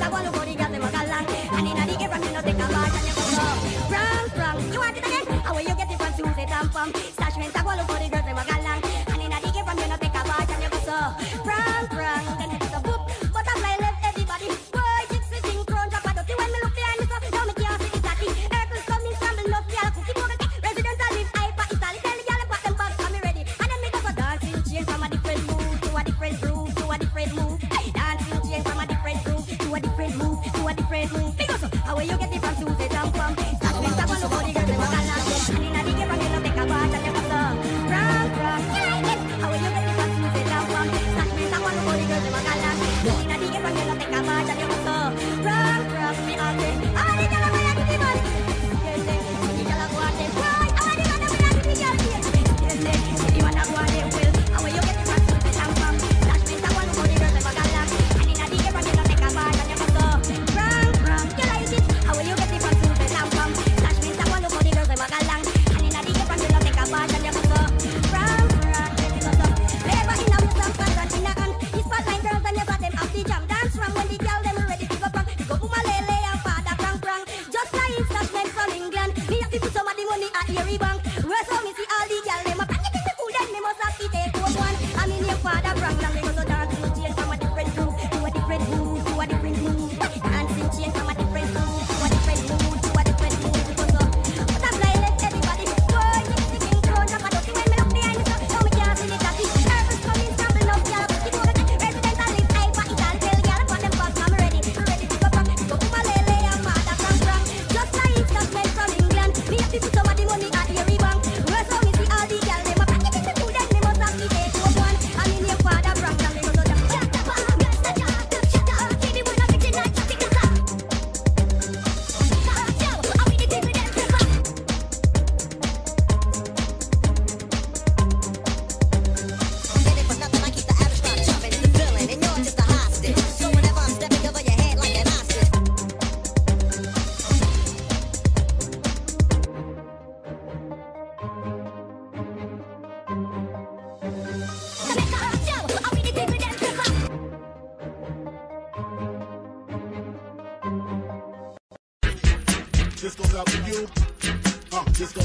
Ta qua.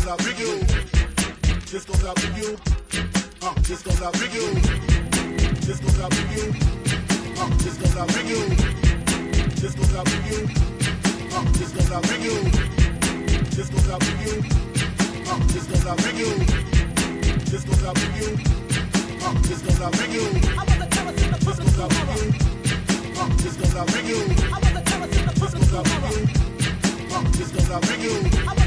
out to you. This goes out to you. Uh, this goes out to you. This goes out to you. Uh, this goes out to you. This goes out to you. Uh, this goes out to you. This goes out to you. Uh, this goes out to you. This goes out to you. Uh, this goes out to you. This goes out to you. Uh, this goes out to you. This goes out to you. This goes out to you.